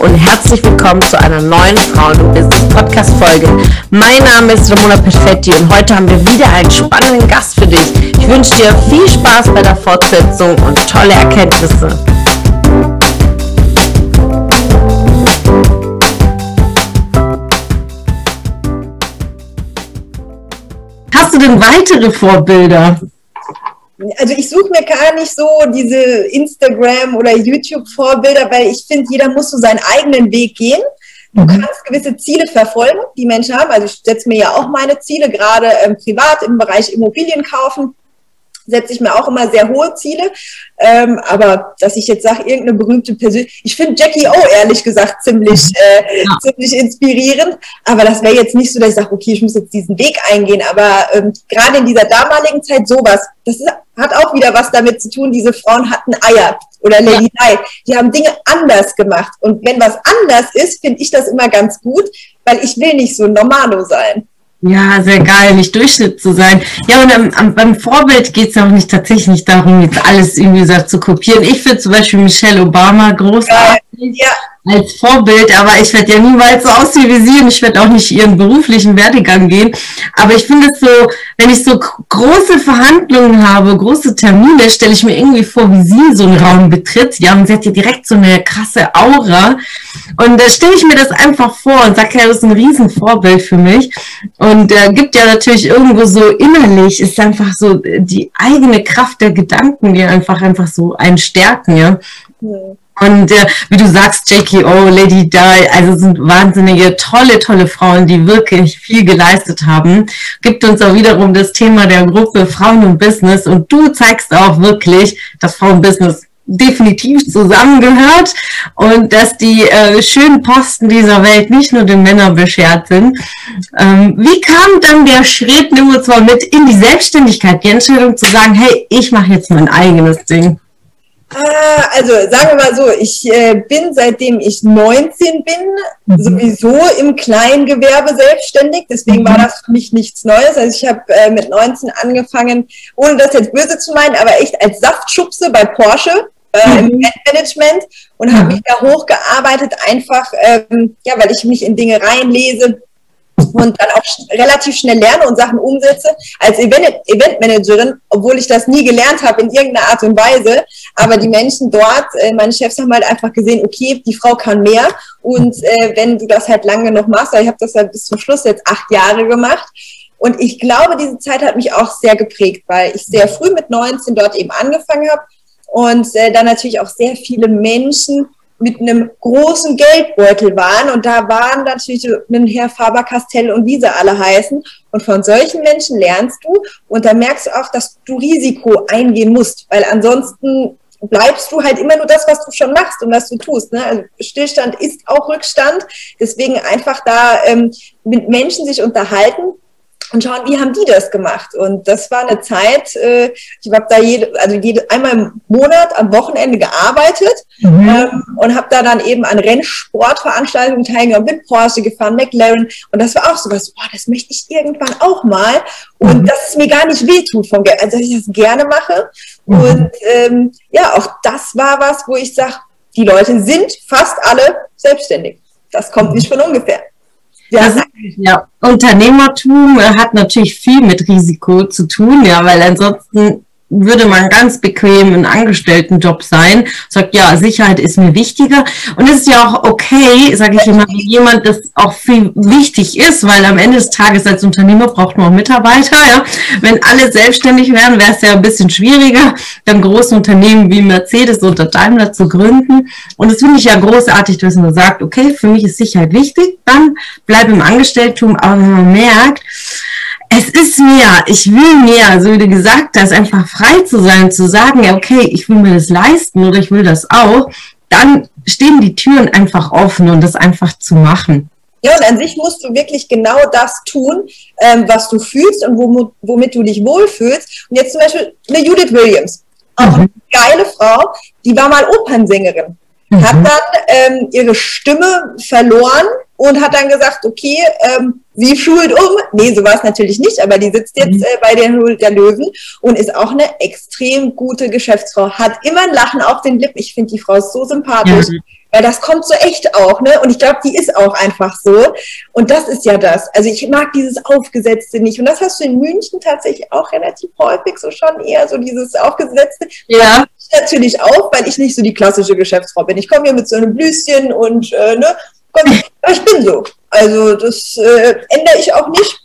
und herzlich willkommen zu einer neuen Frauen- und Business-Podcast-Folge. Mein Name ist Ramona Perfetti und heute haben wir wieder einen spannenden Gast für dich. Ich wünsche dir viel Spaß bei der Fortsetzung und tolle Erkenntnisse. Hast du denn weitere Vorbilder? Also ich suche mir gar nicht so diese Instagram- oder YouTube-Vorbilder, weil ich finde, jeder muss so seinen eigenen Weg gehen. Du mhm. kannst gewisse Ziele verfolgen, die Menschen haben. Also ich setze mir ja auch meine Ziele, gerade ähm, privat im Bereich Immobilien kaufen setze ich mir auch immer sehr hohe Ziele. Ähm, aber dass ich jetzt sage, irgendeine berühmte Person, ich finde Jackie O ehrlich gesagt ziemlich, äh, ja. ziemlich inspirierend. Aber das wäre jetzt nicht so, dass ich sage, okay, ich muss jetzt diesen Weg eingehen. Aber ähm, gerade in dieser damaligen Zeit sowas, das ist, hat auch wieder was damit zu tun, diese Frauen hatten Eier oder Lady ja. Di. Die haben Dinge anders gemacht. Und wenn was anders ist, finde ich das immer ganz gut, weil ich will nicht so normalo sein. Ja, sehr geil, nicht Durchschnitt zu sein. Ja, und am, am, beim Vorbild geht es ja auch nicht tatsächlich nicht darum, jetzt alles irgendwie so zu kopieren. Ich finde zum Beispiel Michelle Obama großartig. Ja als Vorbild, aber ich werde ja niemals so aussehen wie sie und ich werde auch nicht ihren beruflichen Werdegang gehen. Aber ich finde es so, wenn ich so große Verhandlungen habe, große Termine, stelle ich mir irgendwie vor, wie sie so einen Raum betritt. Ja, und sie hat ja direkt so eine krasse Aura. Und da stelle ich mir das einfach vor und sage, ja, das ist ein Riesenvorbild für mich. Und äh, gibt ja natürlich irgendwo so innerlich, ist einfach so die eigene Kraft der Gedanken, die einfach einfach so einen stärken, ja. ja. Und äh, wie du sagst, Jackie O, Lady Di, also sind wahnsinnige, tolle, tolle Frauen, die wirklich viel geleistet haben. Gibt uns auch wiederum das Thema der Gruppe Frauen und Business. Und du zeigst auch wirklich, dass Frauen-Business definitiv zusammengehört und dass die äh, schönen Posten dieser Welt nicht nur den Männern beschert sind. Ähm, wie kam dann der Schritt, nimm uns mit, in die Selbstständigkeit, die Entscheidung zu sagen, hey, ich mache jetzt mein eigenes Ding? Ah, also sagen wir mal so, ich äh, bin seitdem ich 19 bin mhm. sowieso im Kleingewerbe selbstständig, deswegen mhm. war das für mich nichts Neues. Also ich habe äh, mit 19 angefangen, ohne das jetzt böse zu meinen, aber echt als Saftschubse bei Porsche äh, mhm. im Management und habe mhm. mich da hochgearbeitet, einfach ähm, ja, weil ich mich in Dinge reinlese, und dann auch relativ schnell lerne und Sachen umsetze als Event Eventmanagerin, obwohl ich das nie gelernt habe in irgendeiner Art und Weise. Aber die Menschen dort, äh, meine Chefs haben halt einfach gesehen, okay, die Frau kann mehr. Und äh, wenn du das halt lange noch machst, ich habe das halt bis zum Schluss jetzt acht Jahre gemacht. Und ich glaube, diese Zeit hat mich auch sehr geprägt, weil ich sehr früh mit 19 dort eben angefangen habe und äh, dann natürlich auch sehr viele Menschen mit einem großen Geldbeutel waren. Und da waren natürlich ein Herr Faber-Castell und wie sie alle heißen. Und von solchen Menschen lernst du. Und da merkst du auch, dass du Risiko eingehen musst, weil ansonsten bleibst du halt immer nur das, was du schon machst und was du tust. Ne? Also Stillstand ist auch Rückstand, deswegen einfach da ähm, mit Menschen sich unterhalten, und schauen, wie haben die das gemacht? Und das war eine Zeit, äh, ich habe da jede, also jede, einmal im Monat am Wochenende gearbeitet mhm. ähm, und habe da dann eben an Rennsportveranstaltungen teilgenommen, bin Porsche gefahren, McLaren und das war auch so was, boah, das möchte ich irgendwann auch mal und mhm. dass es mir gar nicht wehtut vom Geld, also dass ich das gerne mache mhm. und ähm, ja, auch das war was, wo ich sage, die Leute sind fast alle selbstständig. Das kommt nicht von ungefähr. Ja, ja, Unternehmertum hat natürlich viel mit Risiko zu tun, ja, weil ansonsten würde man ganz bequem ein Angestelltenjob sein, sagt, ja, Sicherheit ist mir wichtiger. Und es ist ja auch okay, sage ich immer, wie jemand das auch viel wichtig ist, weil am Ende des Tages als Unternehmer braucht man auch Mitarbeiter. Ja? Wenn alle selbstständig wären, wäre es ja ein bisschen schwieriger, dann große Unternehmen wie Mercedes oder Daimler zu gründen. Und das finde ich ja großartig, dass man sagt, okay, für mich ist Sicherheit wichtig, dann bleib im Angestelltentum, aber wenn man merkt, es ist mehr, ich will mehr, so wie du gesagt hast, einfach frei zu sein, zu sagen, ja, okay, ich will mir das leisten oder ich will das auch, dann stehen die Türen einfach offen und das einfach zu machen. Ja, und an sich musst du wirklich genau das tun, ähm, was du fühlst und womit, womit du dich wohlfühlst. Und jetzt zum Beispiel eine Judith Williams, auch mhm. eine geile Frau, die war mal Opernsängerin, mhm. hat dann ähm, ihre Stimme verloren und hat dann gesagt, okay, ähm, sie schult um. Nee, so war es natürlich nicht, aber die sitzt jetzt mhm. äh, bei der Höhle der Löwen und ist auch eine extrem gute Geschäftsfrau. Hat immer ein Lachen auf den Lippen. Ich finde die Frau so sympathisch. Ja. Weil das kommt so echt auch, ne? Und ich glaube, die ist auch einfach so. Und das ist ja das. Also ich mag dieses Aufgesetzte nicht. Und das hast du in München tatsächlich auch relativ häufig so schon eher so dieses Aufgesetzte. Ja. Natürlich auch, weil ich nicht so die klassische Geschäftsfrau bin. Ich komme hier mit so einem Blüschen und äh, ne, komm, ich bin so. Also das äh, ändere ich auch nicht.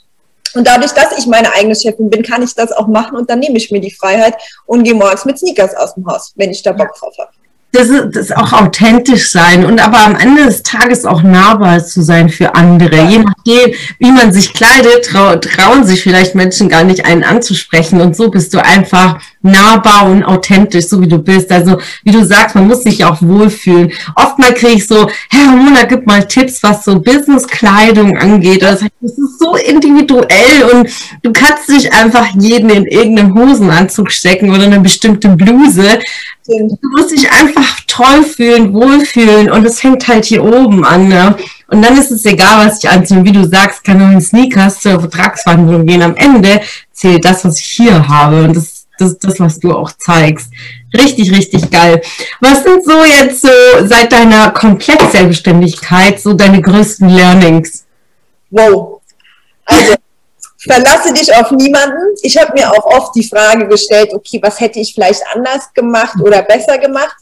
Und dadurch, dass ich meine eigene Chefin bin, kann ich das auch machen und dann nehme ich mir die Freiheit und gehe morgens mit Sneakers aus dem Haus, wenn ich da Bock drauf habe das ist, das ist auch authentisch sein und aber am Ende des Tages auch nahbar zu sein für andere. Je nachdem, wie man sich kleidet, trau, trauen sich vielleicht Menschen gar nicht einen anzusprechen und so bist du einfach nahbar und authentisch, so wie du bist. Also wie du sagst, man muss sich auch wohlfühlen. Oftmal kriege ich so, Herr Mona, gib mal Tipps, was so Business-Kleidung angeht. Das ist so individuell und du kannst dich einfach jeden in irgendeinem Hosenanzug stecken oder eine bestimmte Bluse. Du musst dich einfach toll fühlen, wohlfühlen und es fängt halt hier oben an. Ne? Und dann ist es egal, was ich anziehe. Wie du sagst, kann auch in Sneakers zur Vertragsverhandlung gehen. Am Ende zählt das, was ich hier habe. Und das das das, was du auch zeigst. Richtig, richtig geil. Was sind so jetzt so seit deiner Komplett-Selbstständigkeit so deine größten Learnings? Wow. Also, verlasse dich auf niemanden. Ich habe mir auch oft die Frage gestellt, okay, was hätte ich vielleicht anders gemacht oder besser gemacht?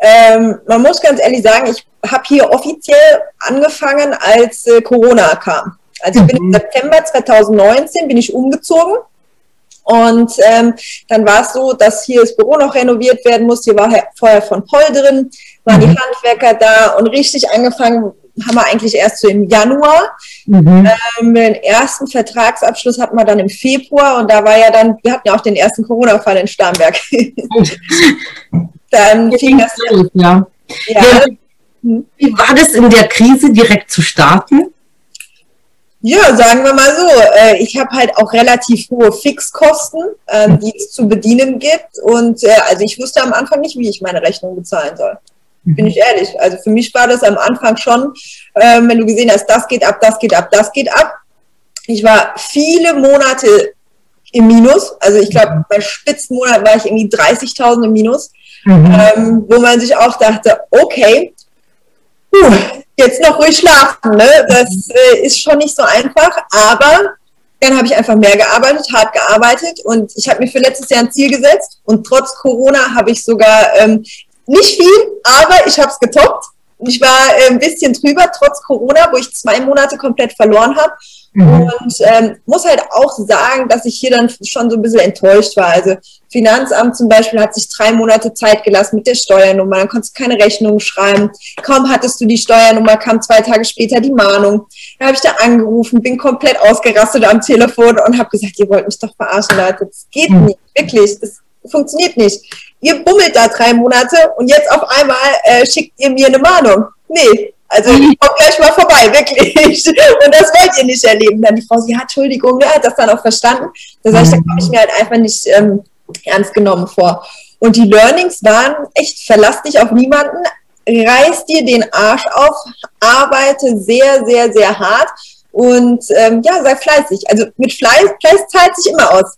Ähm, man muss ganz ehrlich sagen, ich habe hier offiziell angefangen, als äh, Corona kam. Also ich bin im mhm. September 2019 bin ich umgezogen und ähm, dann war es so, dass hier das Büro noch renoviert werden musste. Hier war vorher von Paul drin, waren mhm. die Handwerker da und richtig angefangen haben wir eigentlich erst so im Januar. Mhm. Ähm, den ersten Vertragsabschluss hatten wir dann im Februar und da war ja dann, wir hatten ja auch den ersten Corona-Fall in Starnberg. dann fing das ja. ja. Wie war das in der Krise direkt zu starten? Ja, sagen wir mal so. Äh, ich habe halt auch relativ hohe Fixkosten, ähm, die es zu bedienen gibt. Und äh, also ich wusste am Anfang nicht, wie ich meine Rechnung bezahlen soll. Bin ich ehrlich. Also für mich war das am Anfang schon, ähm, wenn du gesehen hast, das geht ab, das geht ab, das geht ab. Ich war viele Monate im Minus. Also ich glaube, bei Spitzenmonat war ich irgendwie 30.000 im Minus. Mhm. Ähm, wo man sich auch dachte, okay, puh, jetzt noch ruhig schlafen. Ne? Das äh, ist schon nicht so einfach, aber dann habe ich einfach mehr gearbeitet, hart gearbeitet und ich habe mir für letztes Jahr ein Ziel gesetzt und trotz Corona habe ich sogar ähm, nicht viel, aber ich habe es getoppt. Ich war äh, ein bisschen drüber, trotz Corona, wo ich zwei Monate komplett verloren habe. Mhm. Und ähm, muss halt auch sagen, dass ich hier dann schon so ein bisschen enttäuscht war. Also Finanzamt zum Beispiel hat sich drei Monate Zeit gelassen mit der Steuernummer, dann konntest du keine Rechnung schreiben. Kaum hattest du die Steuernummer, kam zwei Tage später die Mahnung. Da habe ich da angerufen, bin komplett ausgerastet am Telefon und habe gesagt, ihr wollt mich doch verarschen, Leute. Das geht mhm. nicht, wirklich, das funktioniert nicht. Ihr bummelt da drei Monate und jetzt auf einmal äh, schickt ihr mir eine Mahnung. Nee, also ich komme gleich mal vorbei, wirklich. Und das wollt ihr nicht erleben. Dann die Frau, ja, Entschuldigung, ne, hat das dann auch verstanden. Da sage ich, da komme ich mir halt einfach nicht ähm, ernst genommen vor. Und die Learnings waren echt, verlass dich auf niemanden, reiß dir den Arsch auf, arbeite sehr, sehr, sehr hart und ähm, ja, sei fleißig. Also mit Fleiß, Fleiß zahlt sich immer aus.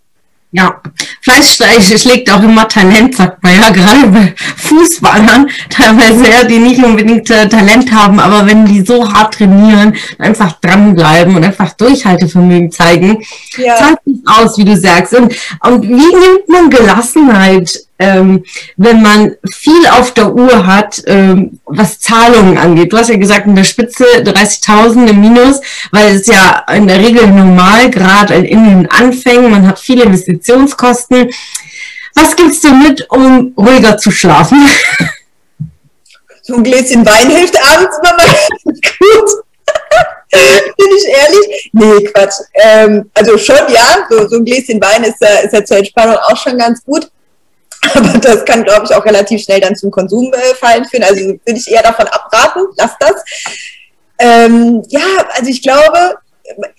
Ja, Fleisch schlägt auch immer Talent, sagt man ja, gerade bei Fußballern, teilweise ja, die nicht unbedingt äh, Talent haben, aber wenn die so hart trainieren, einfach dranbleiben und einfach Durchhaltevermögen zeigen, ja. zahlt sich aus, wie du sagst. Und, und wie nimmt man Gelassenheit ähm, wenn man viel auf der Uhr hat, ähm, was Zahlungen angeht. Du hast ja gesagt, in der Spitze 30.000 im Minus, weil es ja in der Regel normal, gerade in den Anfängen, man hat viele Investitionskosten. Was gibst du mit, um ruhiger zu schlafen? So ein Gläschen Wein hilft abends mal gut. Bin ich ehrlich? Nee, Quatsch. Ähm, also schon, ja, so, so ein Gläschen Wein ist ist ja zur Entspannung auch schon ganz gut. Aber das kann, glaube ich, auch relativ schnell dann zum Konsumfallen führen. Also würde ich eher davon abraten, lass das. Ähm, ja, also ich glaube,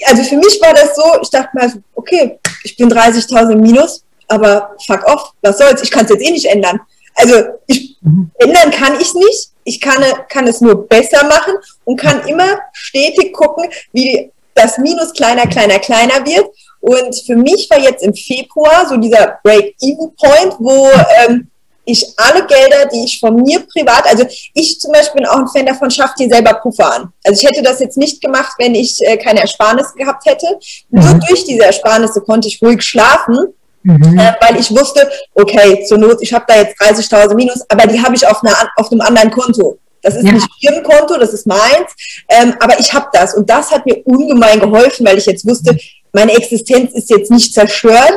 also für mich war das so, ich dachte mal, okay, ich bin 30.000 minus, aber fuck off, was soll's, ich kann es jetzt eh nicht ändern. Also ich, ändern kann ich nicht, ich kann, kann es nur besser machen und kann immer stetig gucken, wie das Minus kleiner, kleiner, kleiner wird und für mich war jetzt im Februar so dieser Break-Even-Point, wo ähm, ich alle Gelder, die ich von mir privat, also ich zum Beispiel bin auch ein Fan davon, schafft dir selber Puffer an. Also ich hätte das jetzt nicht gemacht, wenn ich äh, keine Ersparnisse gehabt hätte. Mhm. Nur durch diese Ersparnisse konnte ich ruhig schlafen, mhm. äh, weil ich wusste, okay, zur Not, ich habe da jetzt 30.000 Minus, aber die habe ich auf, einer, auf einem anderen Konto. Das ist ja. nicht Firmenkonto, das ist meins, ähm, aber ich habe das. Und das hat mir ungemein geholfen, weil ich jetzt wusste, meine Existenz ist jetzt nicht zerstört.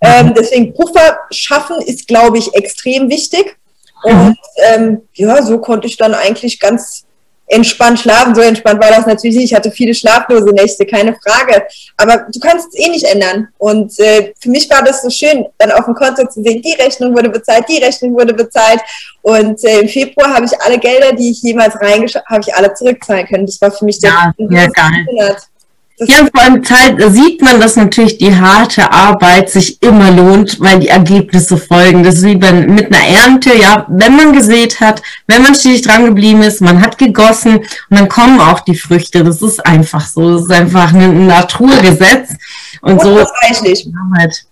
Ähm, deswegen Puffer schaffen ist, glaube ich, extrem wichtig. Und ähm, ja, so konnte ich dann eigentlich ganz entspannt schlafen. So entspannt war das natürlich nicht. Ich hatte viele schlaflose Nächte, keine Frage. Aber du kannst es eh nicht ändern. Und äh, für mich war das so schön, dann auf dem Konto zu sehen, die Rechnung wurde bezahlt, die Rechnung wurde bezahlt. Und äh, im Februar habe ich alle Gelder, die ich jemals reingeschaut habe, ich alle zurückzahlen können. Das war für mich der ja, ja, geil. Monat. Ja, vor allem Zeit sieht man, dass natürlich die harte Arbeit sich immer lohnt, weil die Ergebnisse folgen. Das ist wie bei, mit einer Ernte, ja, wenn man gesät hat, wenn man stetig dran geblieben ist, man hat gegossen und dann kommen auch die Früchte. Das ist einfach so. Das ist einfach ein Naturgesetz. Und, und so. Arbeit.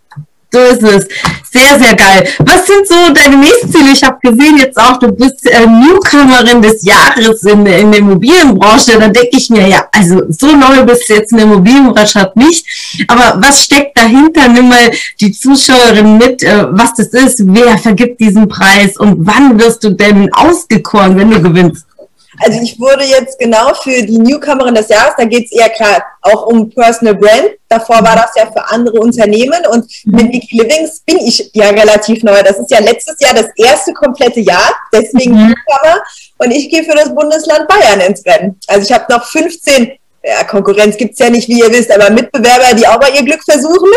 So ist es. Sehr, sehr geil. Was sind so deine nächsten Ziele? Ich habe gesehen jetzt auch, du bist äh, Newcomerin des Jahres in, in der Immobilienbranche. Da denke ich mir, ja, also so neu bist du jetzt in der Immobilienbranche hat nicht. Aber was steckt dahinter? Nimm mal die Zuschauerin mit, äh, was das ist, wer vergibt diesen Preis und wann wirst du denn ausgekoren, wenn du gewinnst? Also ich wurde jetzt genau für die Newcomerin des Jahres, da geht es eher klar auch um Personal Brand. Davor war das ja für andere Unternehmen und mit Wiki Livings bin ich ja relativ neu. Das ist ja letztes Jahr das erste komplette Jahr, deswegen mhm. Newcomer. Und ich gehe für das Bundesland Bayern ins Rennen. Also ich habe noch 15 ja, Konkurrenz gibt's ja nicht, wie ihr wisst, aber Mitbewerber, die auch mal ihr Glück versuchen.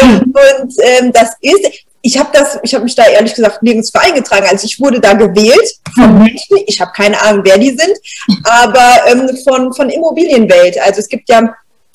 Mhm. Und ähm, das ist, ich habe das, ich habe mich da ehrlich gesagt nirgends für eingetragen. Also ich wurde da gewählt von mhm. Menschen, ich habe keine Ahnung, wer die sind, aber ähm, von, von Immobilienwelt. Also es gibt ja mhm.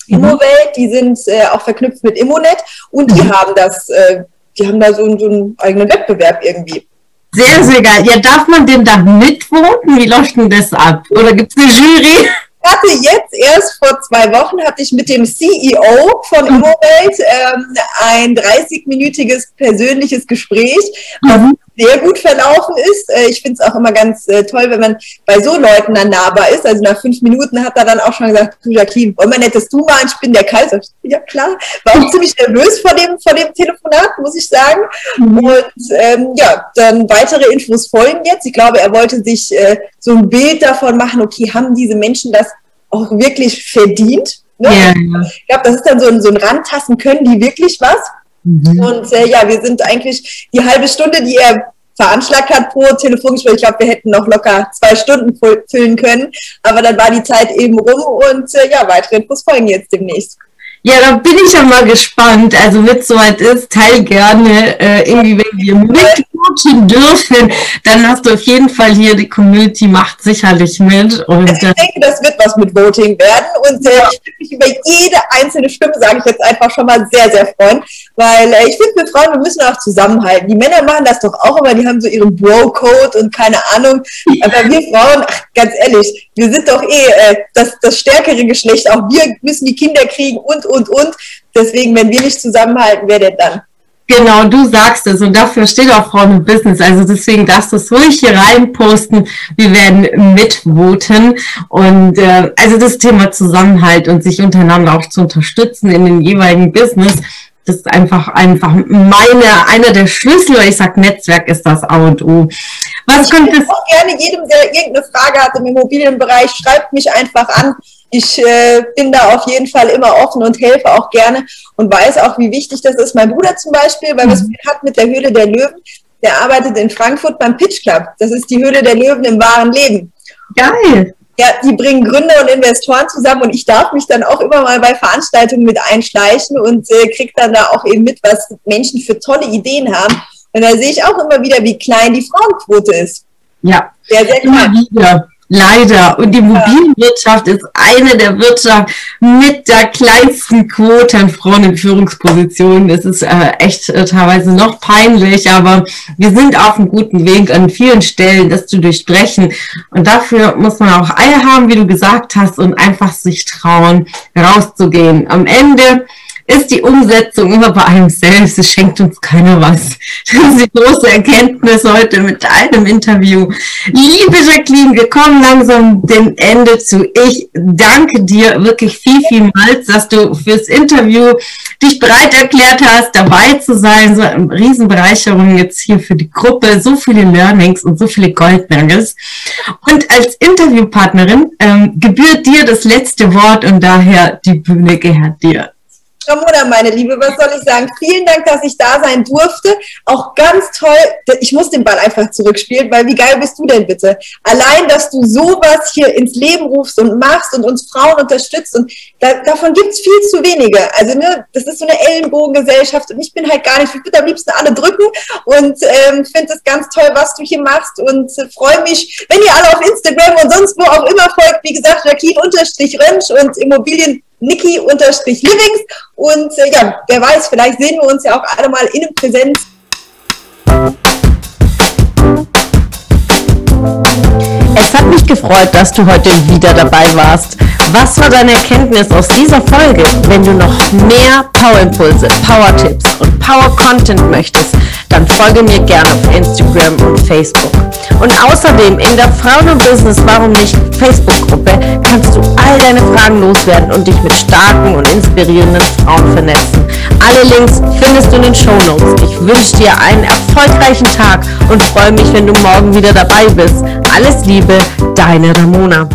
Immowelt, die sind äh, auch verknüpft mit Immonet und die mhm. haben das, äh, die haben da so, so einen eigenen Wettbewerb irgendwie. Sehr, sehr geil. Ja, darf man denn da mitvoten? Wie läuft denn das ab? Oder gibt es eine Jury? Hatte jetzt erst vor zwei Wochen hatte ich mit dem CEO von mhm. Immowelt ähm, ein 30-minütiges persönliches Gespräch, was mhm. Sehr gut verlaufen ist. Äh, ich finde es auch immer ganz äh, toll, wenn man bei so Leuten dann nahbar ist. Also nach fünf Minuten hat er dann auch schon gesagt, du Jacqueline, wollen wir nicht, dass du mal, ich bin der Kaiser. Ja klar, war auch ziemlich nervös vor dem, vor dem Telefonat, muss ich sagen. Mhm. Und ähm, ja, dann weitere Infos folgen jetzt. Ich glaube, er wollte sich äh, so ein Bild davon machen, okay, haben diese Menschen das auch wirklich verdient. Ne? Ja. Ich glaube, das ist dann so ein, so ein Randtassen, können die wirklich was? Mhm. Und äh, ja, wir sind eigentlich die halbe Stunde, die er veranschlagt hat pro Telefongespräch. Ich glaube, wir hätten noch locker zwei Stunden füllen können. Aber dann war die Zeit eben rum und äh, ja, weitere Infos folgen jetzt demnächst. Ja, da bin ich ja mal gespannt. Also, wenn es soweit ist, teil gerne äh, irgendwie, wenn wir mitcoachen dürfen, dann hast du auf jeden Fall hier, die Community macht sicherlich mit. Und, ich denke, das wird was mit Voting werden. Und äh, ich würde mich über jede einzelne Stimme, sage ich jetzt einfach schon mal, sehr, sehr freuen. Weil äh, ich finde, wir Frauen, wir müssen auch zusammenhalten. Die Männer machen das doch auch, aber die haben so ihren Bro-Code und keine Ahnung. Aber wir Frauen, ach, ganz ehrlich, wir sind doch eh äh, das, das stärkere Geschlecht. Auch wir müssen die Kinder kriegen und, und, und. Deswegen, wenn wir nicht zusammenhalten, wer denn dann? Genau, du sagst es und dafür steht auch Frauen im Business. Also deswegen darfst du es ruhig hier reinposten. Wir werden mitvoten und äh, also das Thema Zusammenhalt und sich untereinander auch zu unterstützen in den jeweiligen Business. Das ist einfach einfach meine einer der Schlüssel. Ich sag Netzwerk ist das A und O. Was ich könnte auch gerne jedem, der irgendeine Frage hat im Immobilienbereich, schreibt mich einfach an ich äh, bin da auf jeden Fall immer offen und helfe auch gerne und weiß auch, wie wichtig das ist. Mein Bruder zum Beispiel, weil es mhm. hat mit der Höhle der Löwen, der arbeitet in Frankfurt beim Pitch Club. Das ist die Höhle der Löwen im wahren Leben. Geil. Ja, die bringen Gründer und Investoren zusammen und ich darf mich dann auch immer mal bei Veranstaltungen mit einschleichen und äh, kriege dann da auch eben mit, was Menschen für tolle Ideen haben. Und da sehe ich auch immer wieder, wie klein die Frauenquote ist. Ja, sehr, sehr klein. Immer wieder. Leider. Und die Immobilienwirtschaft ist eine der Wirtschaften mit der kleinsten Quote an Frauen in Führungspositionen. Das ist äh, echt äh, teilweise noch peinlich, aber wir sind auf einem guten Weg an vielen Stellen, das zu durchbrechen. Und dafür muss man auch Eier haben, wie du gesagt hast, und einfach sich trauen, rauszugehen. Am Ende ist die Umsetzung immer bei einem selbst. Es schenkt uns keiner was. Das ist die große Erkenntnis heute mit einem Interview. Liebe Jacqueline, wir kommen langsam dem Ende zu. Ich danke dir wirklich viel, vielmals, dass du fürs Interview dich bereit erklärt hast, dabei zu sein. So eine Riesenbereicherung jetzt hier für die Gruppe. So viele Learnings und so viele Goldnuggets. Und als Interviewpartnerin ähm, gebührt dir das letzte Wort und daher die Bühne gehört dir. Ramona, meine Liebe, was soll ich sagen? Vielen Dank, dass ich da sein durfte. Auch ganz toll, ich muss den Ball einfach zurückspielen, weil wie geil bist du denn bitte? Allein, dass du sowas hier ins Leben rufst und machst und uns Frauen unterstützt und da, davon gibt's viel zu wenige. Also ne, das ist so eine Ellenbogengesellschaft und ich bin halt gar nicht, ich würde am liebsten alle drücken und ähm, finde es ganz toll, was du hier machst und äh, freue mich, wenn ihr alle auf Instagram und sonst wo auch immer folgt, wie gesagt, Jacqueline-Rönsch und Immobilien Niki-Livings. Und äh, ja, wer weiß, vielleicht sehen wir uns ja auch alle mal in Präsenz. Es hat mich gefreut, dass du heute wieder dabei warst. Was war deine Erkenntnis aus dieser Folge? Wenn du noch mehr Power-Impulse, Power-Tipps und Power-Content möchtest, dann folge mir gerne auf Instagram und Facebook. Und außerdem in der Frauen und Business Warum nicht Facebook-Gruppe kannst du all deine Fragen loswerden und dich mit starken und inspirierenden Frauen vernetzen. Alle Links findest du in den Show Notes. Ich wünsche dir einen erfolgreichen Tag und freue mich, wenn du morgen wieder dabei bist. Alles Liebe, deine Ramona.